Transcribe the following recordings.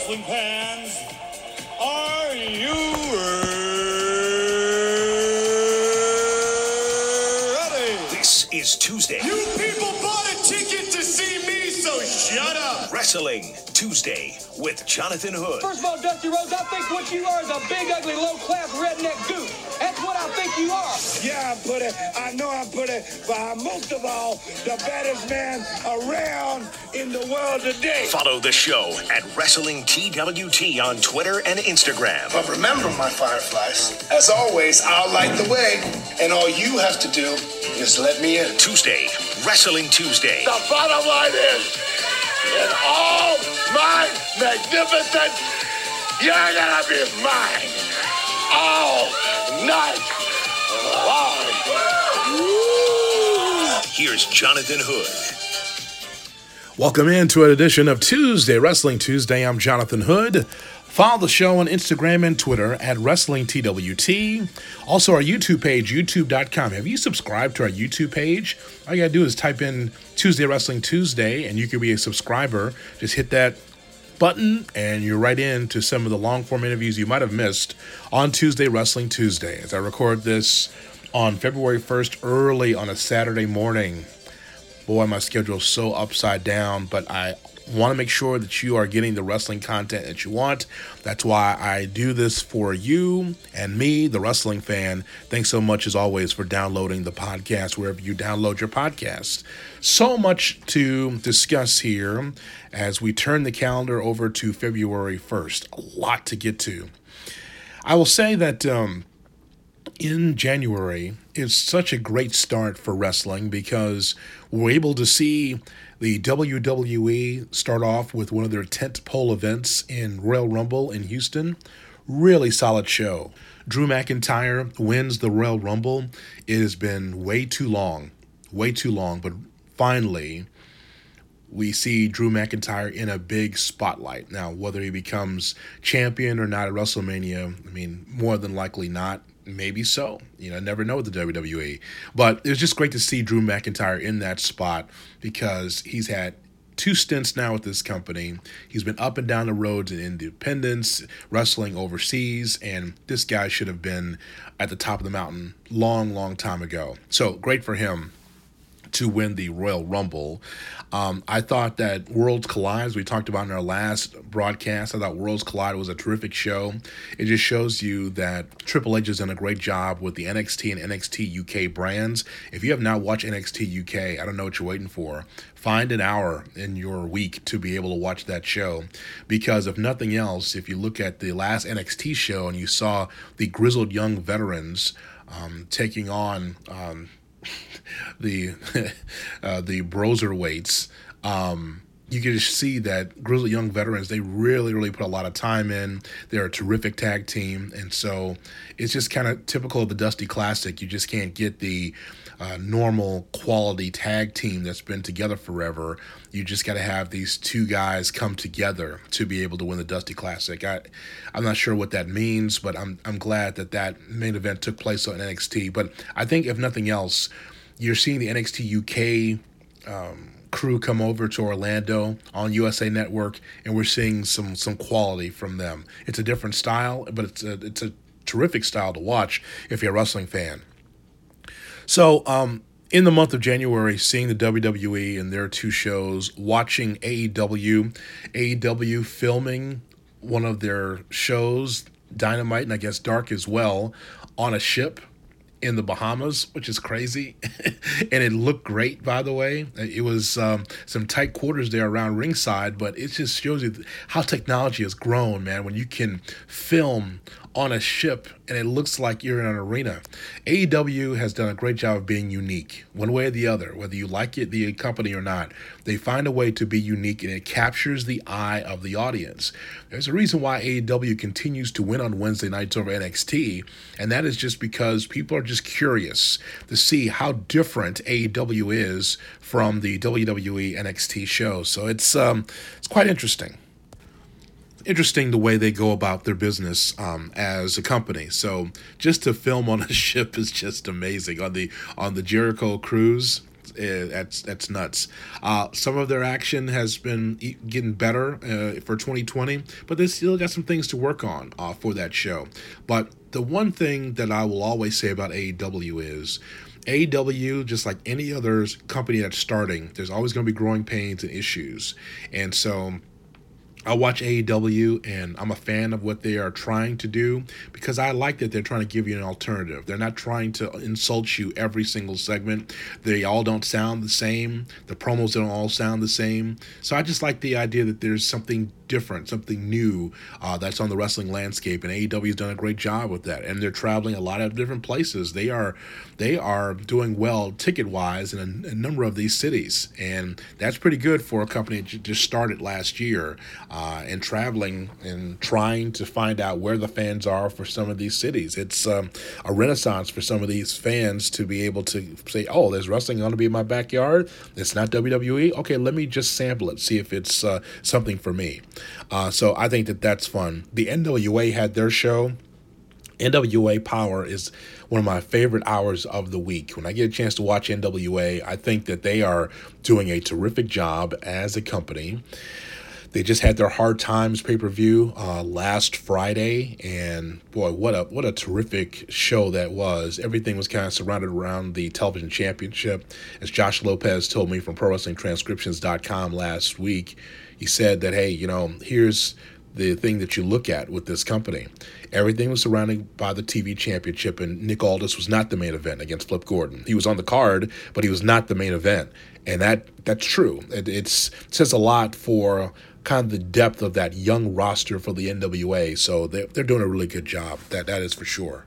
wrestling fans, are you ready? This is Tuesday. You people bought a ticket to see me, so shut up. Wrestling Tuesday with Jonathan Hood. First of all, Dusty Rhodes, I think what you are is a big, ugly, low-class redneck goof. That's what I think you are. Yeah, I'm put it. I know I'm put it, but I'm most of all the baddest man around in the world today. Follow the show at Wrestling TWT on Twitter and Instagram. But remember, my fireflies, as always, I'll light the way, and all you have to do is let me in. Tuesday, Wrestling Tuesday. The bottom line is, in all my magnificence, you're gonna be mine all night long. Here's Jonathan Hood. Welcome into an edition of Tuesday Wrestling Tuesday. I'm Jonathan Hood. Follow the show on Instagram and Twitter at Wrestling TWT. Also, our YouTube page, youtube.com. Have you subscribed to our YouTube page? All you gotta do is type in Tuesday Wrestling Tuesday and you can be a subscriber. Just hit that button and you're right into some of the long form interviews you might have missed on Tuesday Wrestling Tuesday. As I record this on February 1st, early on a Saturday morning. Boy, my schedule's so upside down, but I want to make sure that you are getting the wrestling content that you want. That's why I do this for you and me, the wrestling fan. Thanks so much, as always, for downloading the podcast wherever you download your podcast. So much to discuss here as we turn the calendar over to February 1st. A lot to get to. I will say that um, in January is such a great start for wrestling because we're able to see the WWE start off with one of their tent pole events in Royal Rumble in Houston. Really solid show. Drew McIntyre wins the Royal Rumble. It has been way too long, way too long, but finally we see Drew McIntyre in a big spotlight. Now, whether he becomes champion or not at WrestleMania, I mean, more than likely not. Maybe so. You know, never know with the WWE. But it was just great to see Drew McIntyre in that spot because he's had two stints now with this company. He's been up and down the roads in independence, wrestling overseas, and this guy should have been at the top of the mountain long, long time ago. So great for him to win the Royal Rumble. Um, I thought that Worlds Collide, we talked about in our last broadcast, I thought Worlds Collide was a terrific show. It just shows you that Triple H has done a great job with the NXT and NXT UK brands. If you have not watched NXT UK, I don't know what you're waiting for. Find an hour in your week to be able to watch that show. Because if nothing else, if you look at the last NXT show and you saw the grizzled young veterans um, taking on um, the uh, the Broserweights, um, you can see that Grizzled young veterans they really really put a lot of time in. They're a terrific tag team, and so it's just kind of typical of the Dusty Classic. You just can't get the uh, normal quality tag team that's been together forever. You just got to have these two guys come together to be able to win the Dusty Classic. I, I'm not sure what that means, but I'm I'm glad that that main event took place on NXT. But I think if nothing else, you're seeing the NXT UK. Um, crew come over to Orlando on USA Network, and we're seeing some some quality from them. It's a different style, but it's a it's a terrific style to watch if you're a wrestling fan. So, um, in the month of January, seeing the WWE and their two shows, watching AEW, AEW filming one of their shows, Dynamite, and I guess Dark as well, on a ship in the Bahamas, which is crazy. and it looked great, by the way. It was um, some tight quarters there around ringside, but it just shows you how technology has grown, man. When you can film on a ship and it looks like you're in an arena. AEW has done a great job of being unique, one way or the other, whether you like it, the company or not. They find a way to be unique and it captures the eye of the audience. There's a reason why AEW continues to win on Wednesday nights over NXT, and that is just because people are just curious to see how different AEW is from the WWE NXT show. So it's um, it's quite interesting interesting the way they go about their business um, as a company. So just to film on a ship is just amazing. On the on the Jericho cruise, Uh, that's that's nuts. Uh, some of their action has been getting better uh, for 2020, but they still got some things to work on uh, for that show. But the one thing that I will always say about AEW is AEW, just like any other company that's starting, there's always going to be growing pains and issues. And so I watch AEW and I'm a fan of what they are trying to do because I like that they're trying to give you an alternative. They're not trying to insult you every single segment. They all don't sound the same. The promos don't all sound the same. So I just like the idea that there's something different, something new uh, that's on the wrestling landscape, and AEW has done a great job with that. And they're traveling a lot of different places. They are they are doing well ticket wise in a, a number of these cities, and that's pretty good for a company that just started last year uh, and traveling and trying to find out where the fans are for some of these cities. It's um, a renaissance for some of these fans to be able to say, "Oh, there's wrestling going to be in my backyard. It's not WWE. Okay, let me just sample it, see if it's uh, something for me." Uh, so I think that that's fun. The NWA had their show. NWA Power is one of my favorite hours of the week. When I get a chance to watch NWA, I think that they are doing a terrific job as a company. They just had their Hard Times pay per view uh, last Friday, and boy, what a what a terrific show that was! Everything was kind of surrounded around the television championship, as Josh Lopez told me from pro wrestling ProWrestlingTranscriptions.com last week. He said that hey, you know, here's the thing that you look at with this company. Everything was surrounded by the TV championship, and Nick Aldis was not the main event against Flip Gordon. He was on the card, but he was not the main event, and that that's true. It, it says a lot for kind of the depth of that young roster for the NWA. So they're, they're doing a really good job. That that is for sure.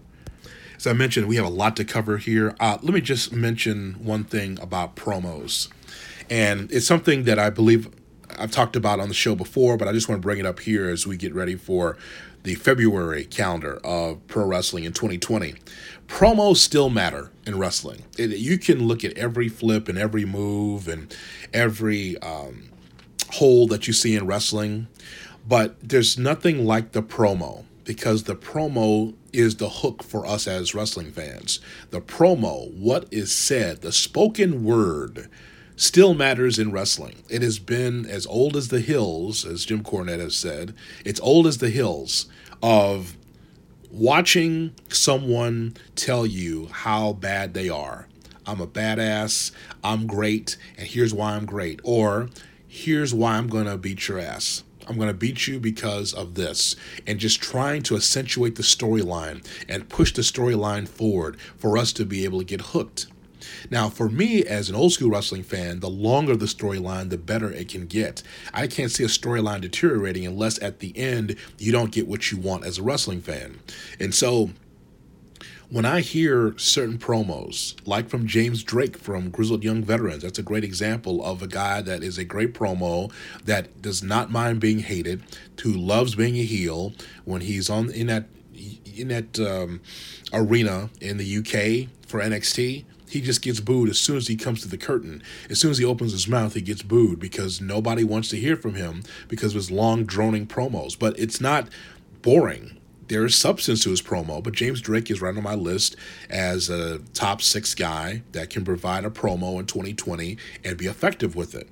As I mentioned, we have a lot to cover here. Uh, let me just mention one thing about promos, and it's something that I believe I've talked about on the show before, but I just want to bring it up here as we get ready for the February calendar of pro wrestling in 2020. Promos still matter in wrestling. It, you can look at every flip and every move and every um, hole that you see in wrestling, but there's nothing like the promo because the promo is the hook for us as wrestling fans. The promo, what is said, the spoken word still matters in wrestling. It has been as old as the hills, as Jim Cornette has said, it's old as the hills of watching someone tell you how bad they are. I'm a badass, I'm great, and here's why I'm great. Or here's why I'm going to beat your ass. I'm going to beat you because of this. And just trying to accentuate the storyline and push the storyline forward for us to be able to get hooked. Now, for me as an old school wrestling fan, the longer the storyline, the better it can get. I can't see a storyline deteriorating unless at the end you don't get what you want as a wrestling fan. And so when I hear certain promos, like from James Drake from Grizzled Young Veterans, that's a great example of a guy that is a great promo that does not mind being hated, who loves being a heel. When he's on in that in that um, arena in the UK for NXT, he just gets booed as soon as he comes to the curtain. As soon as he opens his mouth, he gets booed because nobody wants to hear from him because of his long, droning promos. But it's not boring there is substance to his promo, but James Drake is right on my list as a top six guy that can provide a promo in 2020 and be effective with it.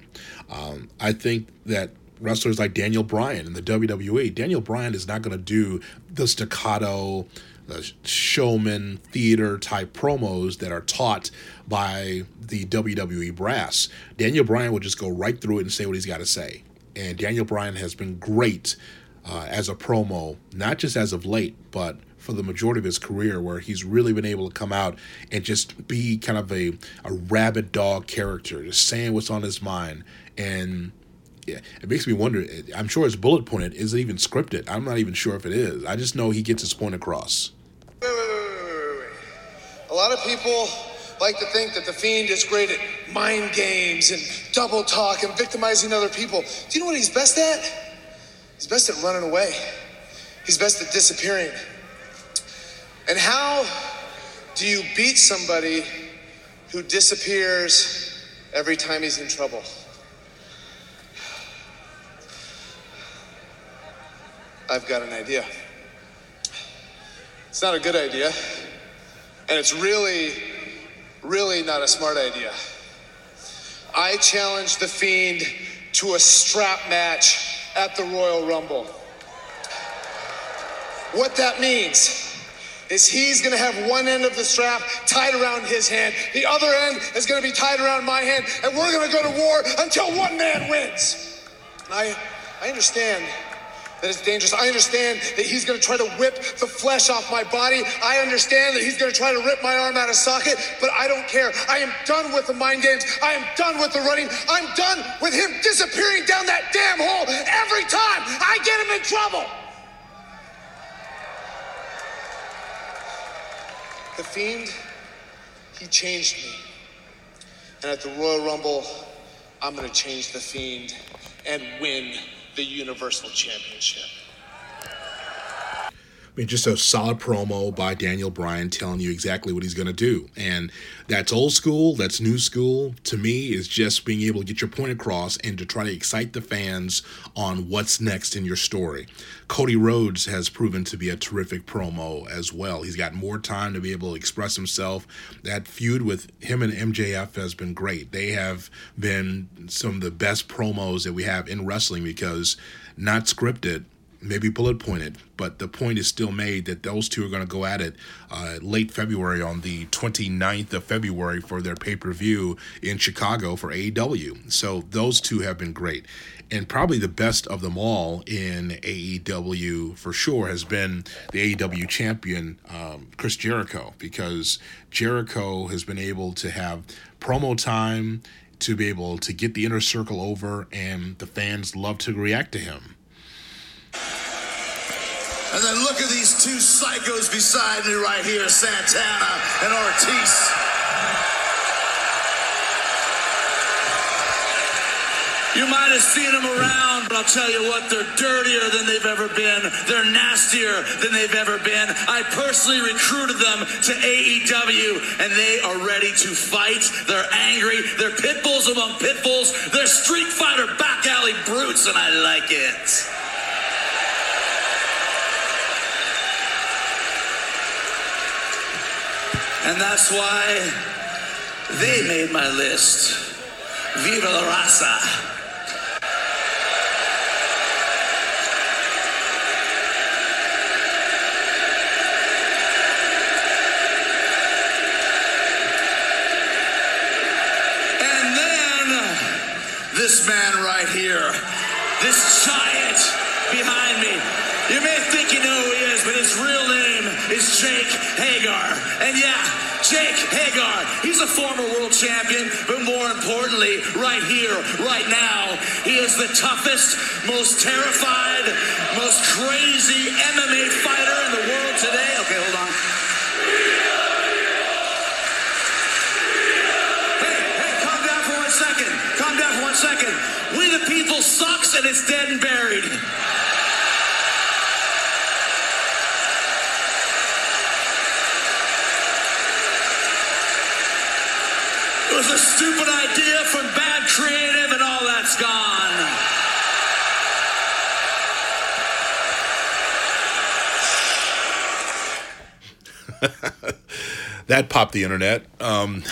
Um, I think that wrestlers like Daniel Bryan in the WWE, Daniel Bryan is not going to do the staccato, the showman theater type promos that are taught by the WWE brass. Daniel Bryan will just go right through it and say what he's got to say. And Daniel Bryan has been great uh, as a promo, not just as of late, but for the majority of his career, where he's really been able to come out and just be kind of a, a rabid dog character, just saying what's on his mind. And yeah, it makes me wonder. I'm sure it's bullet pointed. Is it even scripted? I'm not even sure if it is. I just know he gets his point across. A lot of people like to think that the Fiend is great at mind games and double talk and victimizing other people. Do you know what he's best at? He's best at running away. He's best at disappearing. And how do you beat somebody who disappears every time he's in trouble? I've got an idea. It's not a good idea. And it's really, really not a smart idea. I challenge The Fiend to a strap match at the Royal Rumble. What that means is he's going to have one end of the strap tied around his hand, the other end is going to be tied around my hand, and we're going to go to war until one man wins. And I, I understand that it's dangerous. I understand that he's going to try to whip the flesh off my body. I understand that he's going to try to rip my arm out of socket, but I don't care. I am done with the mind games. I am done with the running. I'm done with him disappearing down that damn hole every time I get him in trouble. The Fiend, he changed me. And at the Royal Rumble, I'm going to change The Fiend and win the Universal Championship. I mean, just a solid promo by Daniel Bryan telling you exactly what he's going to do. And that's old school, that's new school. To me, is just being able to get your point across and to try to excite the fans on what's next in your story. Cody Rhodes has proven to be a terrific promo as well. He's got more time to be able to express himself. That feud with him and MJF has been great. They have been some of the best promos that we have in wrestling because not scripted maybe bullet pointed, but the point is still made that those two are going to go at it uh, late February on the 29th of February for their pay per view in Chicago for AEW. So those two have been great. And probably the best of them all in AEW for sure has been the AEW champion, um, Chris Jericho, because Jericho has been able to have promo time to be able to get the inner circle over, and the fans love to react to him. And then look at these two psychos beside me right here, Santana and Ortiz. You might have seen them around, but I'll tell you what, they're dirtier than they've ever been. They're nastier than they've ever been. I personally recruited them to AEW, and they are ready to fight. They're angry. They're pit bulls among pit bulls. They're street fighter back alley brutes, and I like it. And that's why they made my list. Viva la raza. Champion, but more importantly, right here, right now, he is the toughest, most terrified, most crazy MMA fighter in the world today. Okay, hold on. Hey, hey, calm down for one second. Calm down for one second. We the people sucks and it's dead and buried. It was a stupid idea from bad creative and all that's gone. That popped the internet. Um,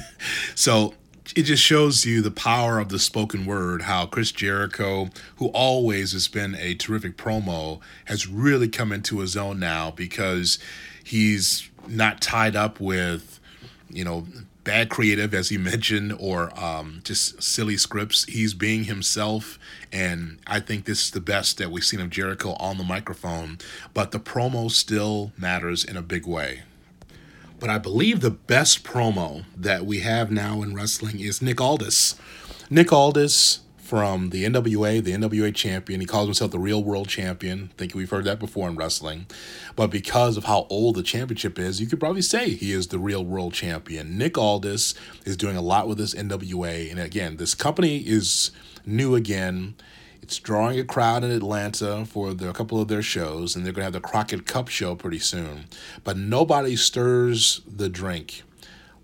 so it just shows you the power of the spoken word. How Chris Jericho, who always has been a terrific promo, has really come into his own now because he's not tied up with, you know, bad creative, as he mentioned, or um, just silly scripts. He's being himself, and I think this is the best that we've seen of Jericho on the microphone. But the promo still matters in a big way. But I believe the best promo that we have now in wrestling is Nick Aldis. Nick Aldis from the NWA, the NWA champion. He calls himself the real world champion. I think we've heard that before in wrestling. But because of how old the championship is, you could probably say he is the real world champion. Nick Aldis is doing a lot with this NWA. And again, this company is new again. It's drawing a crowd in Atlanta for a couple of their shows, and they're going to have the Crockett Cup show pretty soon. But nobody stirs the drink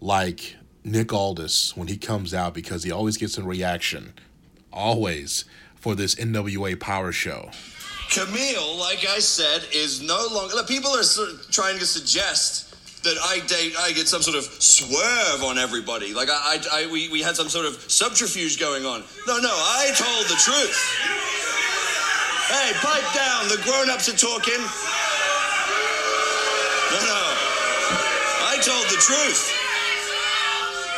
like Nick Aldis when he comes out because he always gets a reaction, always, for this NWA Power Show. Camille, like I said, is no longer. People are trying to suggest that I date, I get some sort of swerve on everybody. Like I, I, I we, we had some sort of subterfuge going on. No, no, I told the truth. Hey, pipe down. The grown-ups are talking. No, no. I told the truth.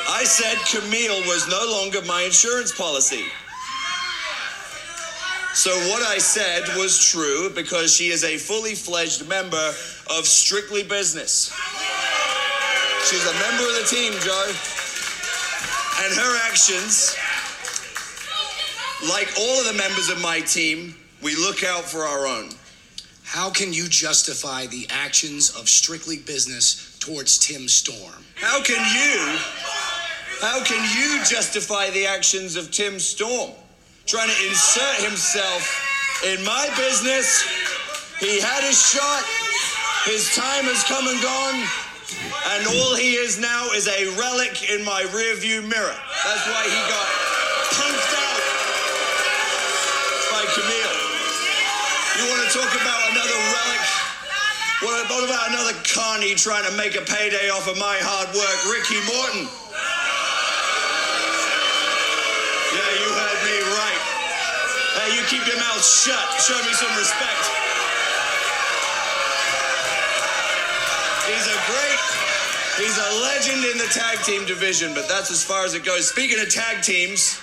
I said Camille was no longer my insurance policy. So what I said was true because she is a fully fledged member of Strictly Business. She's a member of the team, Joe. And her actions, like all of the members of my team, we look out for our own. How can you justify the actions of Strictly Business towards Tim Storm? How can you, how can you justify the actions of Tim Storm? Trying to insert himself in my business. He had his shot. His time has come and gone. And all he is now is a relic in my rearview mirror. That's why he got punked out by Camille. You want to talk about another relic? What about, another carny trying to make a payday off of my hard work? Ricky Morton. Yeah, you heard me right. Hey, you keep your mouth shut. Show me some respect. He's a great, he's a legend in the tag team division, but that's as far as it goes. Speaking of tag teams,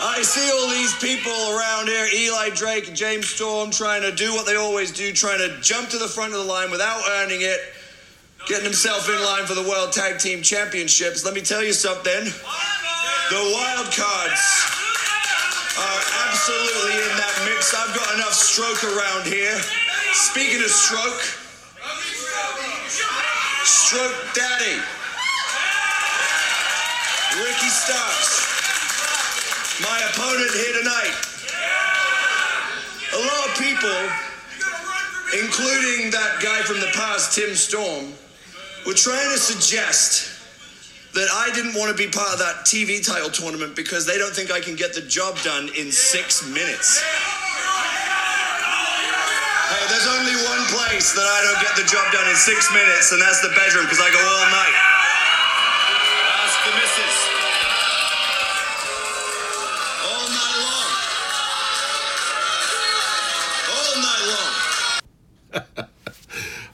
I see all these people around here, Eli Drake and James Storm, trying to do what they always do, trying to jump to the front of the line without earning it, getting himself in line for the World Tag Team Championships. Let me tell you something. The wild cards are absolutely in that mix. I've got enough stroke around here. Speaking of stroke, stroke daddy, Ricky Starks, my opponent here tonight. A lot of people, including that guy from the past, Tim Storm, were trying to suggest that I didn't want to be part of that TV title tournament because they don't think I can get the job done in six minutes. Hey, there's only one place that I don't get the job done in six minutes, and that's the bedroom because I go all night. Ask the missus. All night long. All night long.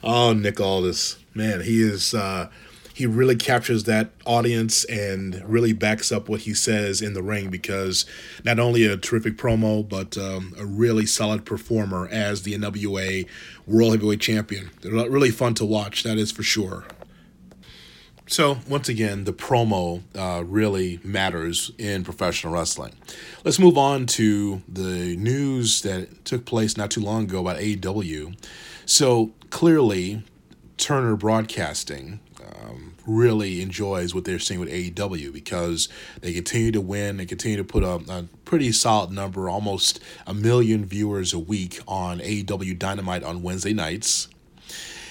Oh, Nick Aldis, man, he is. Uh, he really captures that audience and really backs up what he says in the ring because not only a terrific promo, but um, a really solid performer as the NWA World Heavyweight Champion. They're really fun to watch, that is for sure. So, once again, the promo uh, really matters in professional wrestling. Let's move on to the news that took place not too long ago about AEW. So, clearly, Turner Broadcasting um, really enjoys what they're seeing with AEW because they continue to win. They continue to put a, a pretty solid number, almost a million viewers a week on AEW Dynamite on Wednesday nights.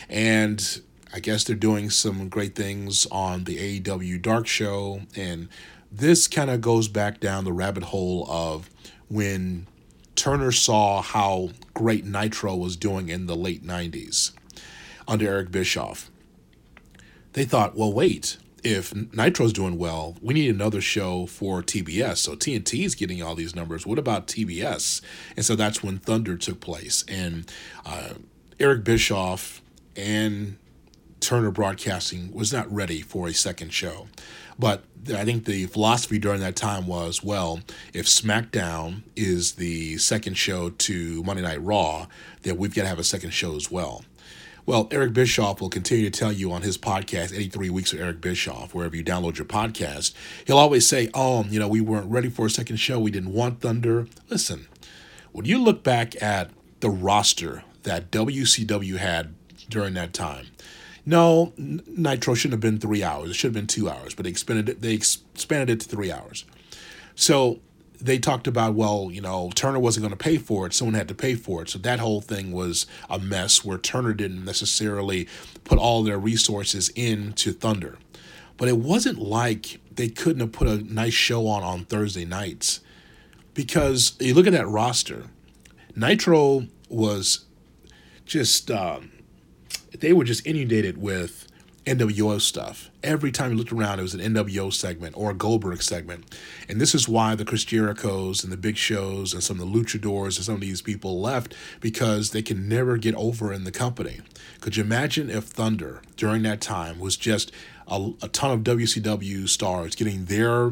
And I guess they're doing some great things on the AEW Dark Show. And this kind of goes back down the rabbit hole of when Turner saw how great Nitro was doing in the late 90s under Eric Bischoff. They thought, well, wait, if Nitro's doing well, we need another show for TBS. So TNT is getting all these numbers. What about TBS? And so that's when Thunder took place. And uh, Eric Bischoff and Turner Broadcasting was not ready for a second show. But I think the philosophy during that time was well, if SmackDown is the second show to Monday Night Raw, then we've got to have a second show as well. Well, Eric Bischoff will continue to tell you on his podcast, 83 Weeks with Eric Bischoff, wherever you download your podcast. He'll always say, Oh, you know, we weren't ready for a second show. We didn't want Thunder. Listen, when you look back at the roster that WCW had during that time, no, Nitro shouldn't have been three hours. It should have been two hours, but they expanded it, they expanded it to three hours. So they talked about, well, you know, Turner wasn't going to pay for it. Someone had to pay for it. So that whole thing was a mess where Turner didn't necessarily put all their resources into Thunder. But it wasn't like they couldn't have put a nice show on on Thursday nights because you look at that roster, Nitro was just. Um, they were just inundated with NWO stuff. Every time you looked around, it was an NWO segment or a Goldberg segment. And this is why the Chris Jerichos and the Big Shows and some of the luchadors and some of these people left because they can never get over in the company. Could you imagine if Thunder during that time was just a, a ton of WCW stars getting their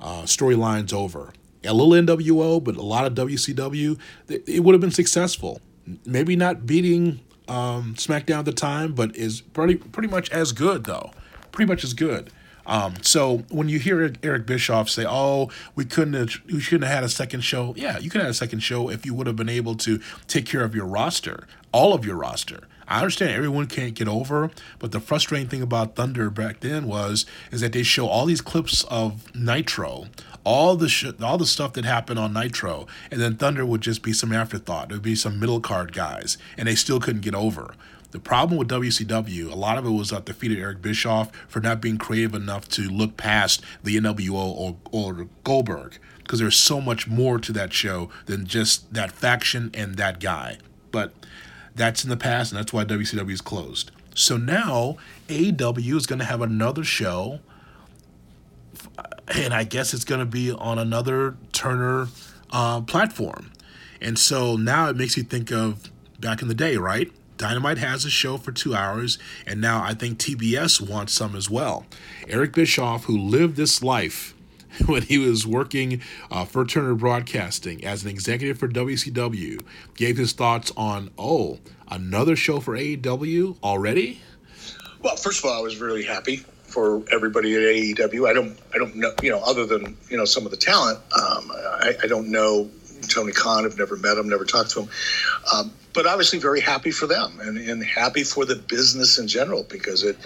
uh, storylines over? A little NWO, but a lot of WCW, it would have been successful. Maybe not beating um, SmackDown at the time, but is pretty pretty much as good though. Pretty much as good. Um, so when you hear Eric Bischoff say, "Oh, we couldn't have, we shouldn't have had a second show," yeah, you could have a second show if you would have been able to take care of your roster, all of your roster. I understand everyone can't get over, but the frustrating thing about Thunder back then was is that they show all these clips of Nitro, all the sh- all the stuff that happened on Nitro, and then Thunder would just be some afterthought. It would be some middle card guys, and they still couldn't get over. The problem with WCW, a lot of it was that defeated Eric Bischoff for not being creative enough to look past the NWO or, or Goldberg, because there's so much more to that show than just that faction and that guy. But that's in the past, and that's why WCW is closed. So now AW is going to have another show and I guess it's going to be on another Turner uh, platform. And so now it makes you think of back in the day, right? Dynamite has a show for two hours, and now I think TBS wants some as well. Eric Bischoff, who lived this life when he was working uh, for Turner Broadcasting as an executive for WCW, gave his thoughts on, oh, another show for AEW already? Well, first of all, I was really happy for everybody at AEW. I don't, I don't know, you know, other than you know some of the talent. Um, I, I, don't know Tony Khan. I've never met him, never talked to him, um, but obviously very happy for them and, and happy for the business in general because it,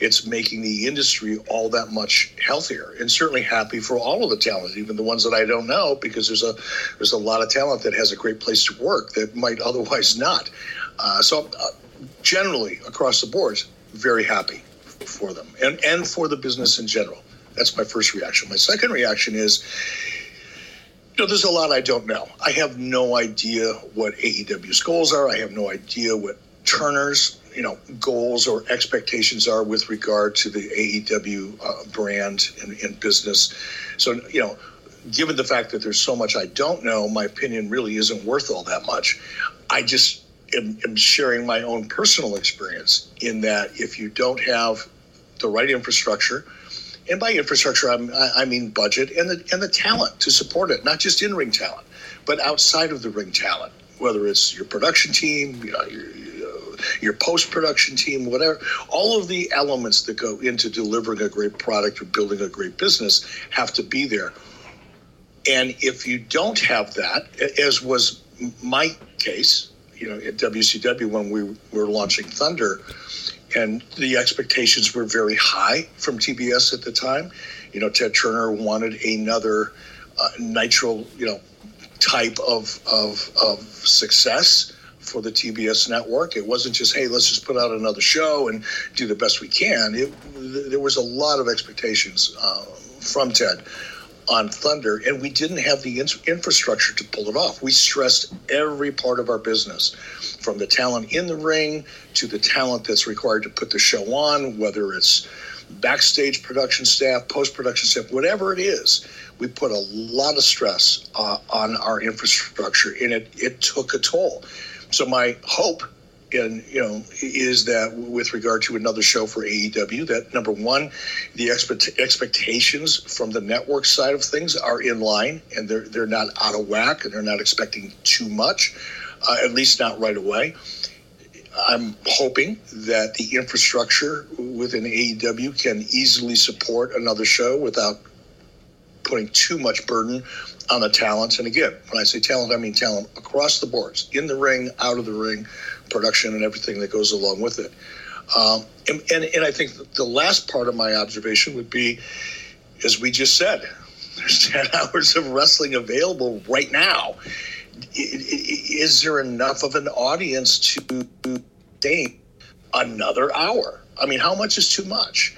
it's making the industry all that much healthier. And certainly happy for all of the talent, even the ones that I don't know, because there's a there's a lot of talent that has a great place to work that might otherwise not. Uh, so uh, generally across the board, very happy for them and, and for the business in general. That's my first reaction. My second reaction is, you know, there's a lot I don't know. I have no idea what AEW's goals are. I have no idea what Turner's, you know, goals or expectations are with regard to the AEW uh, brand and, and business. So, you know, given the fact that there's so much I don't know, my opinion really isn't worth all that much. I just am, am sharing my own personal experience in that if you don't have the right infrastructure. And by infrastructure, I'm, I mean budget and the and the talent to support it, not just in ring talent, but outside of the ring talent, whether it's your production team, you know, your, your post production team, whatever. All of the elements that go into delivering a great product or building a great business have to be there. And if you don't have that, as was my case, you know, at WCW when we were launching Thunder, and the expectations were very high from TBS at the time. You know, Ted Turner wanted another uh, Nitro, you know, type of, of of success for the TBS network. It wasn't just, hey, let's just put out another show and do the best we can. It, there was a lot of expectations uh, from Ted on Thunder, and we didn't have the in- infrastructure to pull it off. We stressed every part of our business, from the talent in the ring to the talent that's required to put the show on, whether it's backstage production staff, post production staff, whatever it is. We put a lot of stress uh, on our infrastructure, and it, it took a toll. So, my hope and you know is that with regard to another show for AEW that number one the expect- expectations from the network side of things are in line and they're they're not out of whack and they're not expecting too much uh, at least not right away I'm hoping that the infrastructure within AEW can easily support another show without putting too much burden on the talents. And again, when I say talent, I mean talent across the boards, in the ring, out of the ring, production, and everything that goes along with it. Um, and, and, and I think the last part of my observation would be, as we just said, there's 10 hours of wrestling available right now. Is there enough of an audience to sustain another hour? I mean, how much is too much?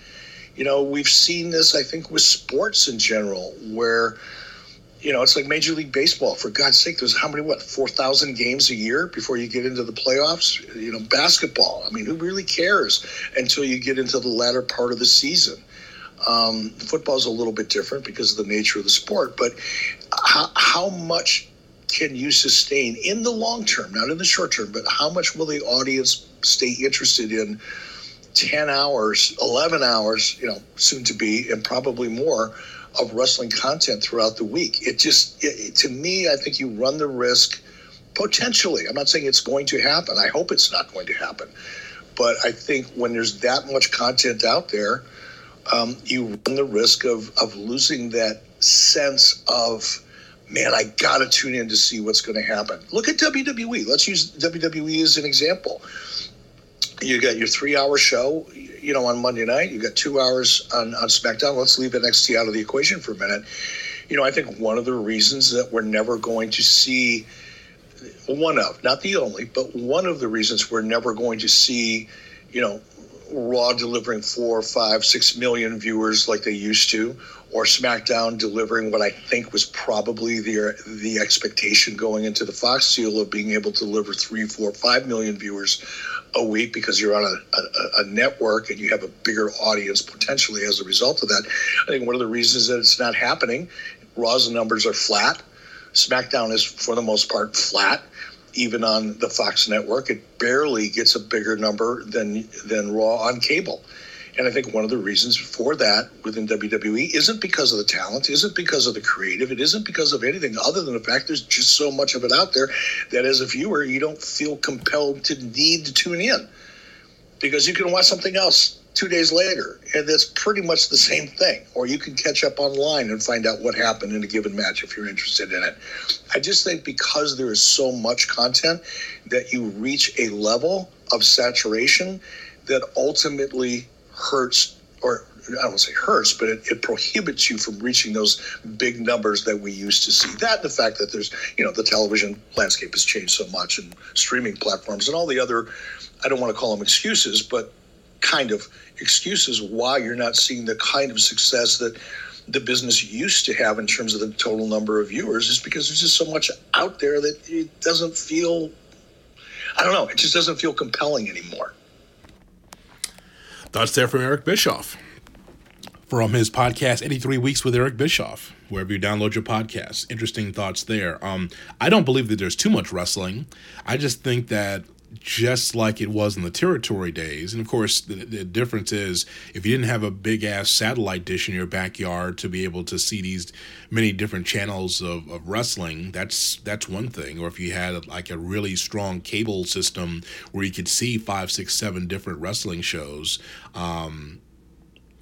You know, we've seen this, I think, with sports in general, where you know, it's like Major League Baseball. For God's sake, there's how many, what, 4,000 games a year before you get into the playoffs? You know, basketball. I mean, who really cares until you get into the latter part of the season? Um, football is a little bit different because of the nature of the sport, but how, how much can you sustain in the long term, not in the short term, but how much will the audience stay interested in 10 hours, 11 hours, you know, soon to be, and probably more of wrestling content throughout the week? It just, it, to me, I think you run the risk potentially. I'm not saying it's going to happen. I hope it's not going to happen. But I think when there's that much content out there, um, you run the risk of, of losing that sense of, man, I got to tune in to see what's going to happen. Look at WWE. Let's use WWE as an example. You got your three hour show, you know, on Monday night. You got two hours on, on SmackDown. Let's leave NXT out of the equation for a minute. You know, I think one of the reasons that we're never going to see one of, not the only, but one of the reasons we're never going to see, you know, Raw delivering four, five, six million viewers like they used to, or SmackDown delivering what I think was probably the the expectation going into the Fox deal of being able to deliver three, four, five million viewers a week because you're on a, a, a network and you have a bigger audience potentially as a result of that. I think one of the reasons that it's not happening, Raw's numbers are flat. SmackDown is for the most part flat even on the Fox network. It barely gets a bigger number than than Raw on cable. And I think one of the reasons for that within WWE isn't because of the talent, isn't because of the creative, it isn't because of anything other than the fact there's just so much of it out there that as a viewer, you don't feel compelled to need to tune in because you can watch something else two days later, and that's pretty much the same thing. Or you can catch up online and find out what happened in a given match if you're interested in it. I just think because there is so much content that you reach a level of saturation that ultimately hurts or I don't want to say hurts, but it, it, prohibits you from reaching those big numbers that we used to see. That the fact that there's, you know, the television landscape has changed so much and streaming platforms and all the other, I don't want to call them excuses, but kind of excuses why you're not seeing the kind of success that the business used to have in terms of the total number of viewers is because there's just so much out there that it doesn't feel I don't know, it just doesn't feel compelling anymore. Thoughts there from Eric Bischoff from his podcast 83 Weeks with Eric Bischoff, wherever you download your podcasts. Interesting thoughts there. Um, I don't believe that there's too much wrestling. I just think that just like it was in the territory days. And of course, the, the, difference is if you didn't have a big ass satellite dish in your backyard to be able to see these many different channels of, of wrestling, that's that's one thing. Or if you had like a really strong cable system where you could see five, six, seven different wrestling shows, um,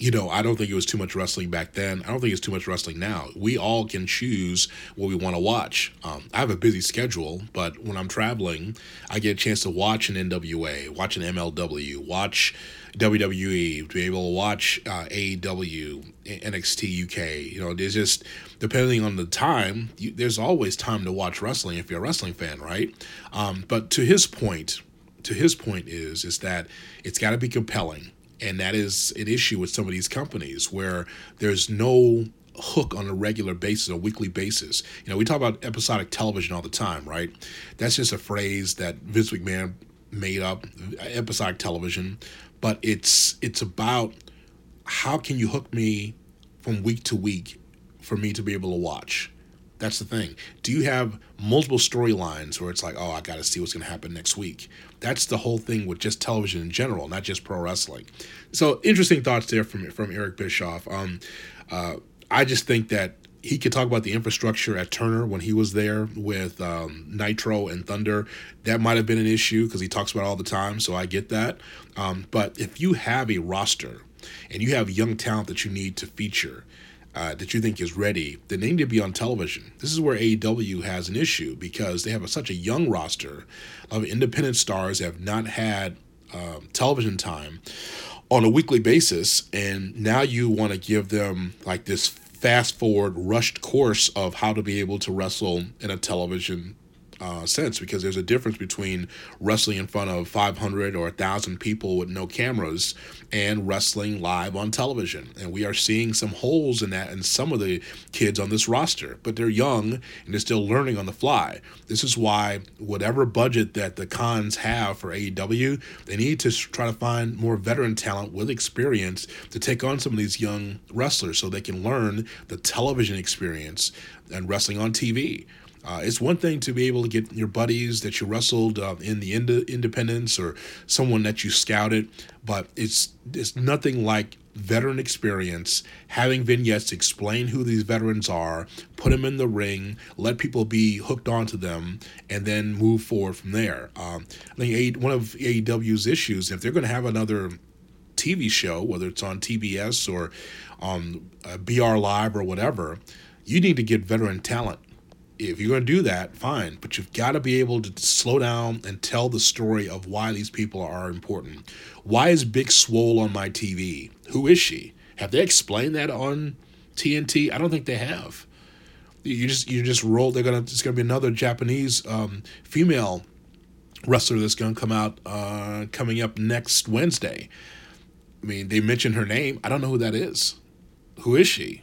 you know, I don't think it was too much wrestling back then. I don't think it's too much wrestling now. We all can choose what we want to watch. Um, I have a busy schedule, but when I'm traveling, I get a chance to watch an NWA, watch an MLW, watch WWE, to be able to watch uh, AEW, NXT UK. You know, there's just depending on the time, you, there's always time to watch wrestling if you're a wrestling fan, right? Um, but to his point, to his point is is that it's got to be compelling and that is an issue with some of these companies where there's no hook on a regular basis, a weekly basis. You know, we talk about episodic television all the time, right? That's just a phrase that Vince McMahon made up, episodic television, but it's it's about how can you hook me from week to week for me to be able to watch. That's the thing. Do you have multiple storylines where it's like, oh, I got to see what's going to happen next week? That's the whole thing with just television in general, not just pro wrestling. So interesting thoughts there from from Eric Bischoff. Um, uh, I just think that he could talk about the infrastructure at Turner when he was there with um, Nitro and Thunder. That might have been an issue because he talks about all the time, so I get that. Um, but if you have a roster and you have young talent that you need to feature, uh, that you think is ready, then they need to be on television. This is where AEW has an issue because they have a, such a young roster of independent stars that have not had uh, television time on a weekly basis, and now you want to give them like this fast forward rushed course of how to be able to wrestle in a television uh, sense because there's a difference between wrestling in front of 500 or 1,000 people with no cameras and wrestling live on television. And we are seeing some holes in that in some of the kids on this roster, but they're young and they're still learning on the fly. This is why, whatever budget that the Khans have for AEW, they need to try to find more veteran talent with experience to take on some of these young wrestlers so they can learn the television experience and wrestling on TV. Uh, it's one thing to be able to get your buddies that you wrestled uh, in the ind- independence or someone that you scouted, but it's it's nothing like veteran experience, having vignettes explain who these veterans are, put them in the ring, let people be hooked onto them, and then move forward from there. Um, I think one of AEW's issues, if they're going to have another TV show, whether it's on TBS or on uh, BR Live or whatever, you need to get veteran talent if you're going to do that, fine, but you've got to be able to slow down and tell the story of why these people are important. Why is Big Swole on my TV? Who is she? Have they explained that on TNT? I don't think they have. You just you just roll. They're gonna. It's gonna be another Japanese um, female wrestler that's gonna come out uh, coming up next Wednesday. I mean, they mentioned her name. I don't know who that is. Who is she?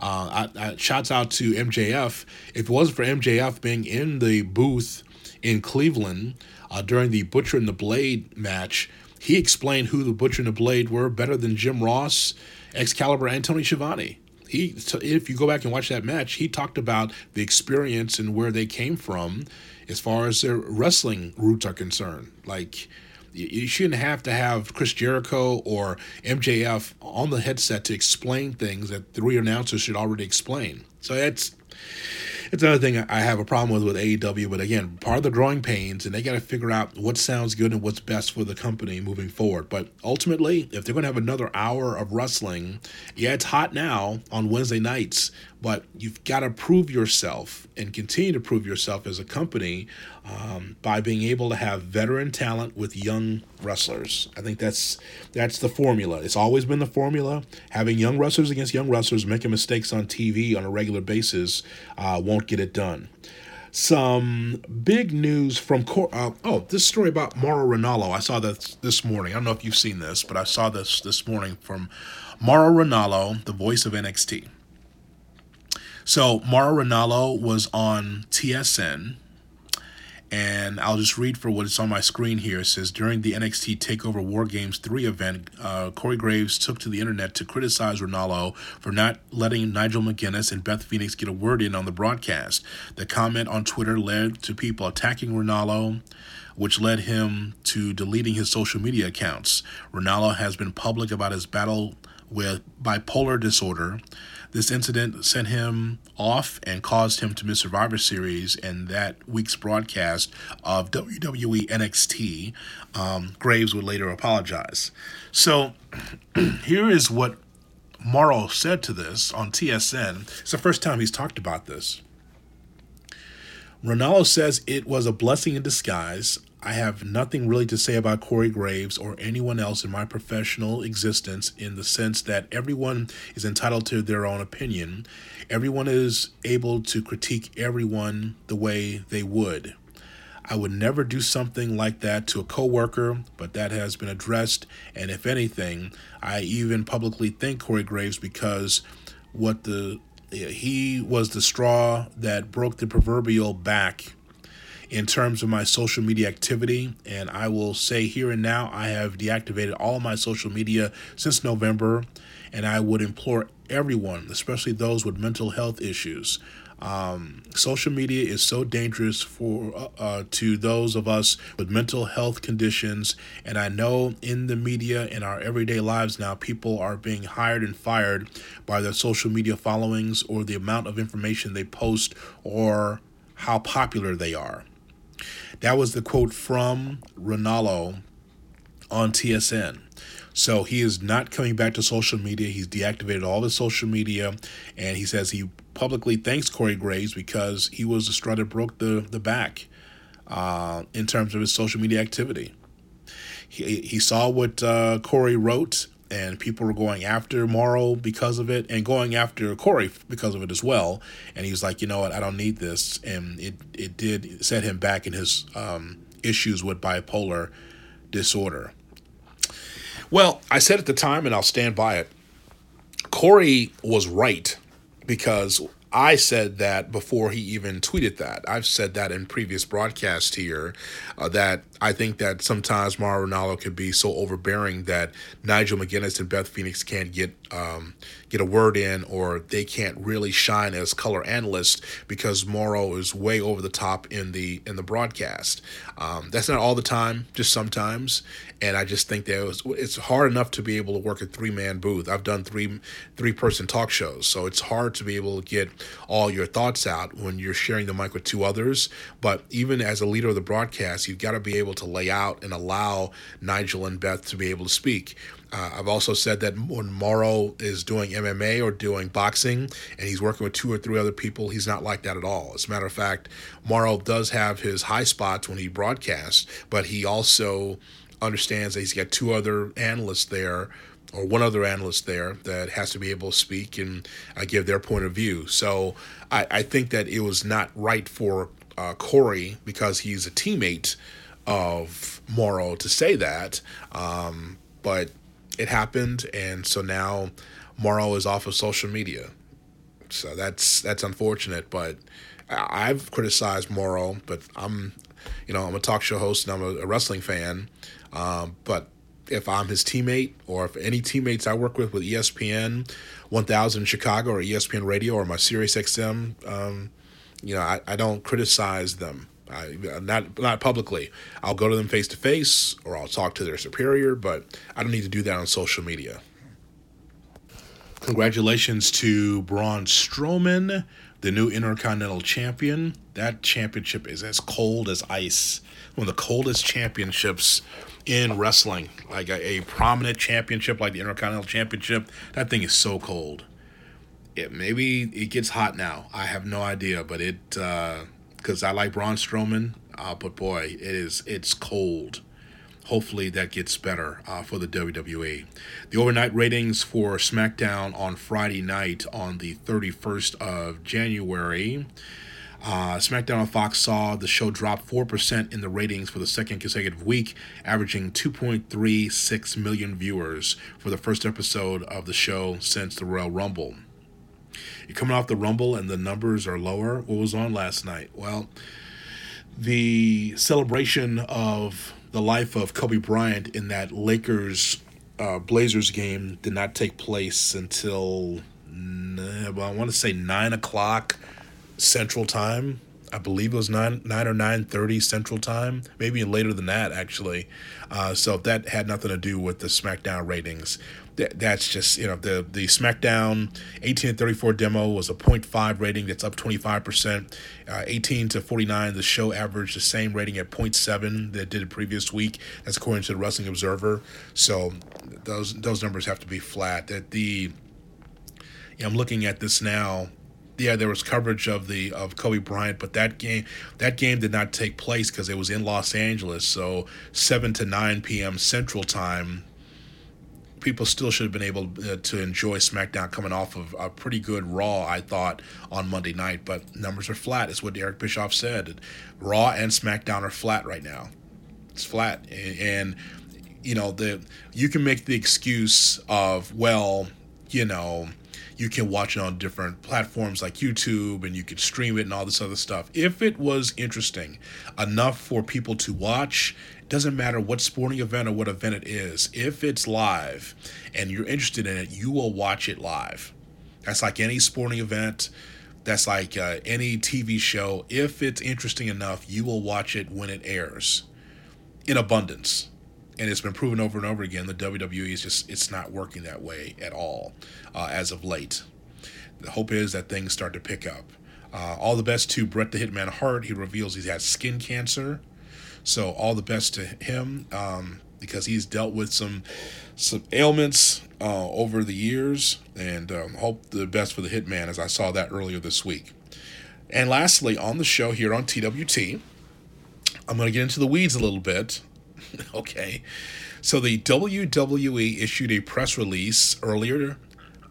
Uh, I, I, shouts out to MJF. If it wasn't for MJF being in the booth in Cleveland uh, during the Butcher and the Blade match, he explained who the Butcher and the Blade were better than Jim Ross, Excalibur, and Tony Schiavone. He, if you go back and watch that match, he talked about the experience and where they came from, as far as their wrestling roots are concerned. Like you shouldn't have to have Chris Jericho or MJF on the headset to explain things that three announcers should already explain. So that's it's another thing I have a problem with with AEW. But again, part of the growing pains, and they got to figure out what sounds good and what's best for the company moving forward. But ultimately, if they're going to have another hour of wrestling, yeah, it's hot now on Wednesday nights, but you've got to prove yourself and continue to prove yourself as a company um, by being able to have veteran talent with young wrestlers. I think that's that's the formula. It's always been the formula. Having young wrestlers against young wrestlers making mistakes on TV on a regular basis uh, won't get it done. Some big news from uh, oh this story about Mauro Ranallo. I saw this this morning. I don't know if you've seen this, but I saw this this morning from Mauro Ranallo, the voice of NXT. So Mauro Ranallo was on TSN and I'll just read for what is on my screen here. It says during the NXT Takeover War Games 3 event, uh, Corey Graves took to the internet to criticize Ranallo for not letting Nigel McGuinness and Beth Phoenix get a word in on the broadcast. The comment on Twitter led to people attacking Ranallo, which led him to deleting his social media accounts. Ranallo has been public about his battle with bipolar disorder. This incident sent him off and caused him to miss Survivor Series and that week's broadcast of WWE NXT. Um, Graves would later apologize. So here is what Mauro said to this on TSN. It's the first time he's talked about this. Ranallo says it was a blessing in disguise. I have nothing really to say about Corey Graves or anyone else in my professional existence in the sense that everyone is entitled to their own opinion. Everyone is able to critique everyone the way they would. I would never do something like that to a coworker, but that has been addressed. And if anything, I even publicly thank Corey Graves because what the he was the straw that broke the proverbial back in terms of my social media activity. And I will say here and now, I have deactivated all my social media since November. And I would implore everyone, especially those with mental health issues, um, social media is so dangerous for uh, uh, to those of us with mental health conditions, and I know in the media in our everyday lives now, people are being hired and fired by their social media followings or the amount of information they post or how popular they are. That was the quote from Ranallo on TSN. So he is not coming back to social media. He's deactivated all his social media, and he says he publicly thanks Corey Graves because he was the straw that broke the the back uh, in terms of his social media activity. He he saw what uh, Corey wrote and people were going after Mauro because of it, and going after Corey because of it as well. And he was like, you know what, I don't need this, and it it did set him back in his um, issues with bipolar disorder. Well, I said at the time, and I'll stand by it. Corey was right because I said that before he even tweeted that. I've said that in previous broadcasts here uh, that I think that sometimes Mauro Ranallo could be so overbearing that Nigel McGuinness and Beth Phoenix can't get um, get a word in or they can't really shine as color analysts because Mauro is way over the top in the in the broadcast. Um, that's not all the time, just sometimes. And I just think that it was, it's hard enough to be able to work a three man booth. I've done three three person talk shows, so it's hard to be able to get all your thoughts out when you're sharing the mic with two others. But even as a leader of the broadcast, you've got to be able to lay out and allow Nigel and Beth to be able to speak. Uh, I've also said that when Mauro is doing MMA or doing boxing and he's working with two or three other people, he's not like that at all. As a matter of fact, Mauro does have his high spots when he broadcasts, but he also understands that he's got two other analysts there or one other analyst there that has to be able to speak and uh, give their point of view. So I, I think that it was not right for uh, Corey because he's a teammate of Mauro to say that. Um, but it happened, and so now Mauro is off of social media. So that's that's unfortunate, but I've criticized Mauro, but I'm, you know, I'm a talk show host and I'm a, a wrestling fan. Um, but if I'm his teammate or if any teammates I work with with ESPN 1000 Chicago or ESPN Radio or my Sirius XM, um, you know, I, I don't criticize them. I, not not publicly. I'll go to them face to face or I'll talk to their superior, but I don't need to do that on social media. Congratulations to Braun Strowman, the new Intercontinental Champion. That championship is as cold as ice. One of the coldest championships in wrestling. Like a, a prominent championship like the Intercontinental Championship, that thing is so cold. It maybe it gets hot now. I have no idea, but it uh, because I like Braun Strowman, uh, but boy, it is it's cold. Hopefully that gets better uh, for the WWE. The overnight ratings for SmackDown on Friday night on the 31st of January. Uh, SmackDown on Fox saw the show drop 4% in the ratings for the second consecutive week, averaging 2.36 million viewers for the first episode of the show since the Royal Rumble. You're coming off the Rumble and the numbers are lower. What was on last night? Well, the celebration of the life of Kobe Bryant in that Lakers uh, Blazers game did not take place until, well, I want to say 9 o'clock Central Time. I believe it was nine nine or nine thirty Central Time, maybe later than that actually. Uh, so that had nothing to do with the SmackDown ratings. That, that's just you know the the SmackDown eighteen thirty four demo was a 0.5 rating. That's up twenty five percent. Uh, eighteen to forty nine, the show averaged the same rating at 0.7 that did the previous week. That's according to the Wrestling Observer. So those those numbers have to be flat. That the I'm looking at this now yeah, there was coverage of the of Kobe Bryant, but that game that game did not take place because it was in Los Angeles. So seven to nine p.m. Central Time. People still should have been able uh, to enjoy SmackDown coming off of a pretty good Raw, I thought, on Monday night. But numbers are flat. It's what Eric Bischoff said. Raw and SmackDown are flat right now. It's flat, and, and you know the you can make the excuse of well, you know you can watch it on different platforms like YouTube and you can stream it and all this other stuff. If it was interesting enough for people to watch, doesn't matter what sporting event or what event it is, if it's live and you're interested in it, you will watch it live. That's like any sporting event. That's like uh, any TV show. If it's interesting enough, you will watch it when it airs in abundance and it's been proven over and over again the WWE is just it's not working that way at all uh, as of late. The hope is that things start to pick up. Uh, all the best to Bret the Hitman Hart. He reveals he's had skin cancer, so all the best to him um, because he's dealt with some some ailments uh, over the years, and um, hope the best for the Hitman as I saw that earlier this week. And lastly, on the show here on TWT, I'm going to get into the weeds a little bit okay. So the WWE issued a press release earlier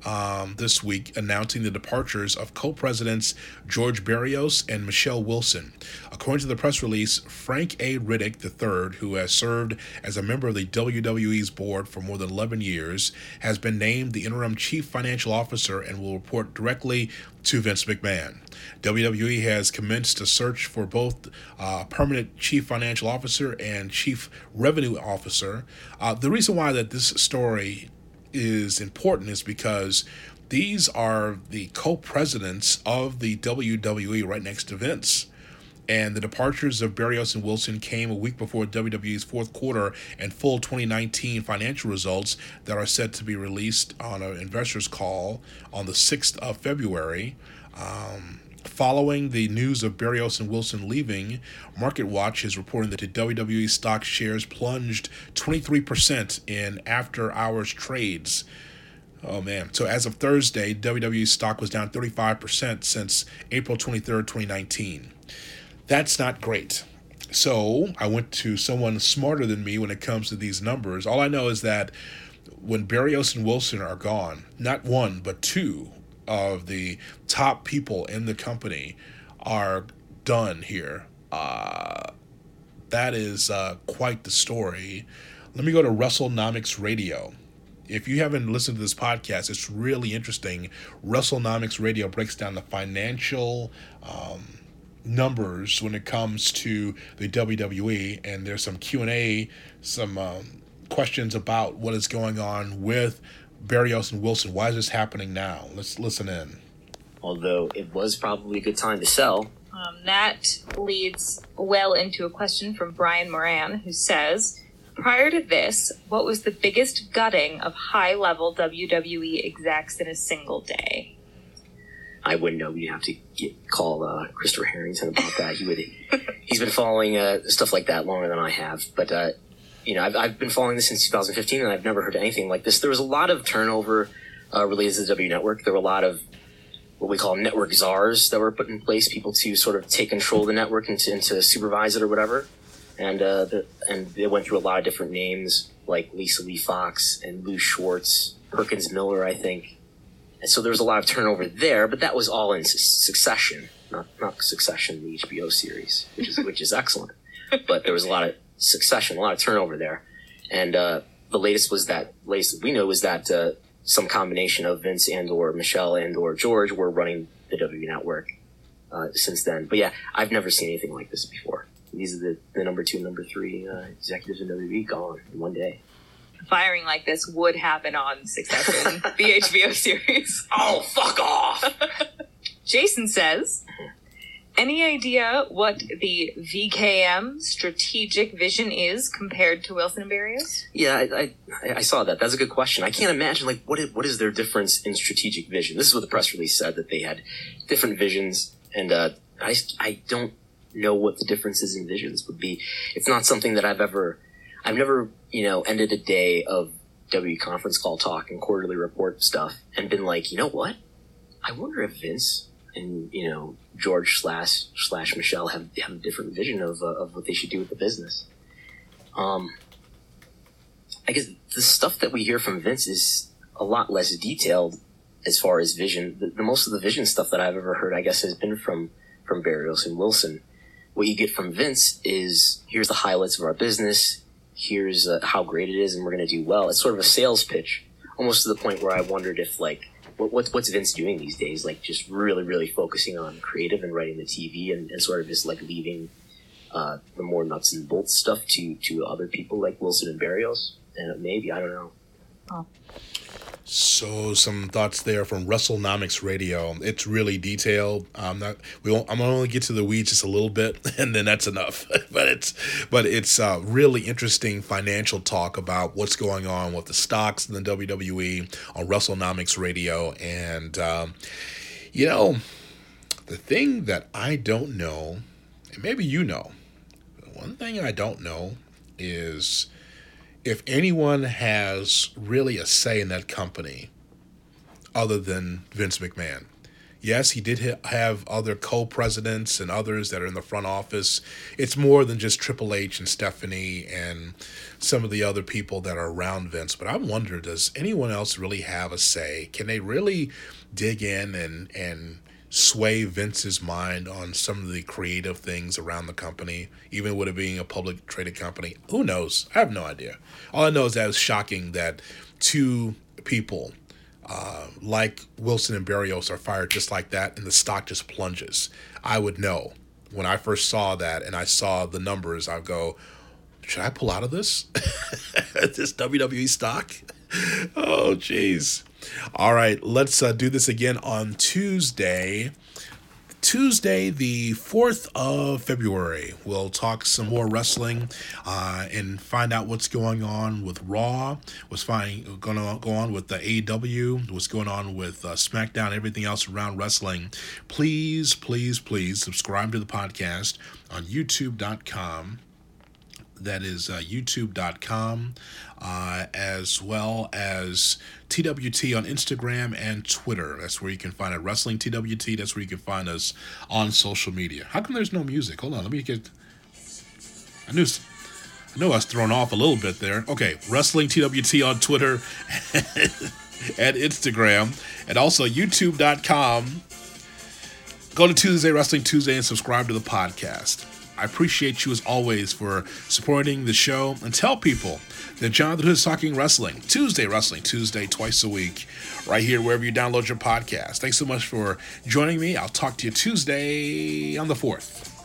um, this week announcing the departures of co presidents George Barrios and Michelle Wilson. According to the press release, Frank A. Riddick III, who has served as a member of the WWE's board for more than 11 years, has been named the interim chief financial officer and will report directly to Vince McMahon. WWE has commenced a search for both uh, permanent chief financial officer and chief revenue officer. Uh, the reason why that this story is important is because these are the co-presidents of the WWE right next to Vince. And the departures of Barrios and Wilson came a week before WWE's fourth quarter and full 2019 financial results that are set to be released on an investors call on the 6th of February. Um, Following the news of Barrios and Wilson leaving, Market Watch is reporting that the WWE stock shares plunged 23% in after hours trades. Oh man. So as of Thursday, WWE stock was down 35% since April 23rd, 2019. That's not great. So I went to someone smarter than me when it comes to these numbers. All I know is that when Barrios and Wilson are gone, not one, but two of the top people in the company are done here. Uh, that is uh, quite the story. Let me go to WrestleNomics Radio. If you haven't listened to this podcast, it's really interesting. WrestleNomics Radio breaks down the financial um, numbers when it comes to the WWE, and there's some Q and A, some um, questions about what is going on with Barrios and Wilson. Why is this happening now? Let's listen in. Although it was probably a good time to sell. Um, that leads well into a question from Brian Moran, who says, Prior to this, what was the biggest gutting of high level WWE execs in a single day? I wouldn't know. We'd have to get, call uh, Christopher Harrington about that. He would. he's been following uh, stuff like that longer than I have. But uh, you know, I've, I've been following this since 2015, and I've never heard anything like this. There was a lot of turnover uh, related to the W Network. There were a lot of what we call network czars that were put in place, people to sort of take control of the network and to, and to supervise it or whatever. And uh, the, and they went through a lot of different names like Lisa Lee Fox and Lou Schwartz, Perkins Miller, I think. And so there was a lot of turnover there, but that was all in su- succession, not not Succession, the HBO series, which is which is excellent. But there was a lot of succession, a lot of turnover there. And uh, the latest was that latest we know was that uh, some combination of Vince and or Michelle and or George were running the W network uh, since then. But yeah, I've never seen anything like this before. These are the, the number two, number three uh, executives in WWE gone in one day. Firing like this would happen on Succession, the HBO series. Oh, fuck off! Jason says, any idea what the VKM strategic vision is compared to Wilson and Barrios? Yeah, I, I, I saw that. That's a good question. I can't imagine like what is, what is their difference in strategic vision? This is what the press release said that they had different visions, and uh, I I don't know what the differences in visions would be. It's not something that I've ever I've never you know ended a day of W conference call talk and quarterly report stuff and been like, you know what? I wonder if Vince and you know George slash slash Michelle have have a different vision of uh, of what they should do with the business. Um, I guess the stuff that we hear from Vince is a lot less detailed as far as vision. The, the most of the vision stuff that I've ever heard, I guess, has been from from Barrios and Wilson. What you get from Vince is here's the highlights of our business. Here's uh, how great it is, and we're going to do well. It's sort of a sales pitch, almost to the point where I wondered if like what, what's what's Vince doing these days? Like just really, really focusing on creative and writing the TV, and, and sort of just like leaving uh, the more nuts and bolts stuff to to other people like Wilson and Barrios. And maybe I don't know. Oh. So some thoughts there from WrestleNomics Radio. It's really detailed. I'm not. We won't, I'm gonna only get to the weeds just a little bit, and then that's enough. but it's but it's uh, really interesting financial talk about what's going on with the stocks in the WWE on WrestleNomics Radio, and um, you know the thing that I don't know, and maybe you know, one thing I don't know is if anyone has really a say in that company other than Vince McMahon. Yes, he did ha- have other co-presidents and others that are in the front office. It's more than just Triple H and Stephanie and some of the other people that are around Vince. But I wonder, does anyone else really have a say? Can they really dig in and and sway Vince's mind on some of the creative things around the company, even with it being a public traded company? Who knows? I have no idea. All I know is that it's shocking that two people uh, like Wilson and Barrios are fired just like that, and the stock just plunges. I would know when I first saw that and I saw the numbers. I go, should I pull out of this? this WWE stock? Oh, jeez. All right, let's uh, do this again on Tuesday. Tuesday, the 4th of February. We'll talk some more wrestling uh, and find out what's going on with Raw, what's going to go on with the AEW, what's going on with uh, SmackDown, everything else around wrestling. Please, please, please subscribe to the podcast on youtube.com that is uh, youtube.com uh, as well as TWT on Instagram and Twitter. That's where you can find it. Wrestling TWT, that's where you can find us on social media. How come there's no music? Hold on, let me get. I knew. I know I was thrown off a little bit there. Okay, Wrestling TWT on Twitter and Instagram, and also YouTube.com. Go to Tuesday Wrestling Tuesday and subscribe to the podcast. I appreciate you as always for supporting the show and tell people that Jonathan Hood is talking wrestling. Tuesday Wrestling, Tuesday, twice a week, right here wherever you download your podcast. Thanks so much for joining me. I'll talk to you Tuesday on the 4th.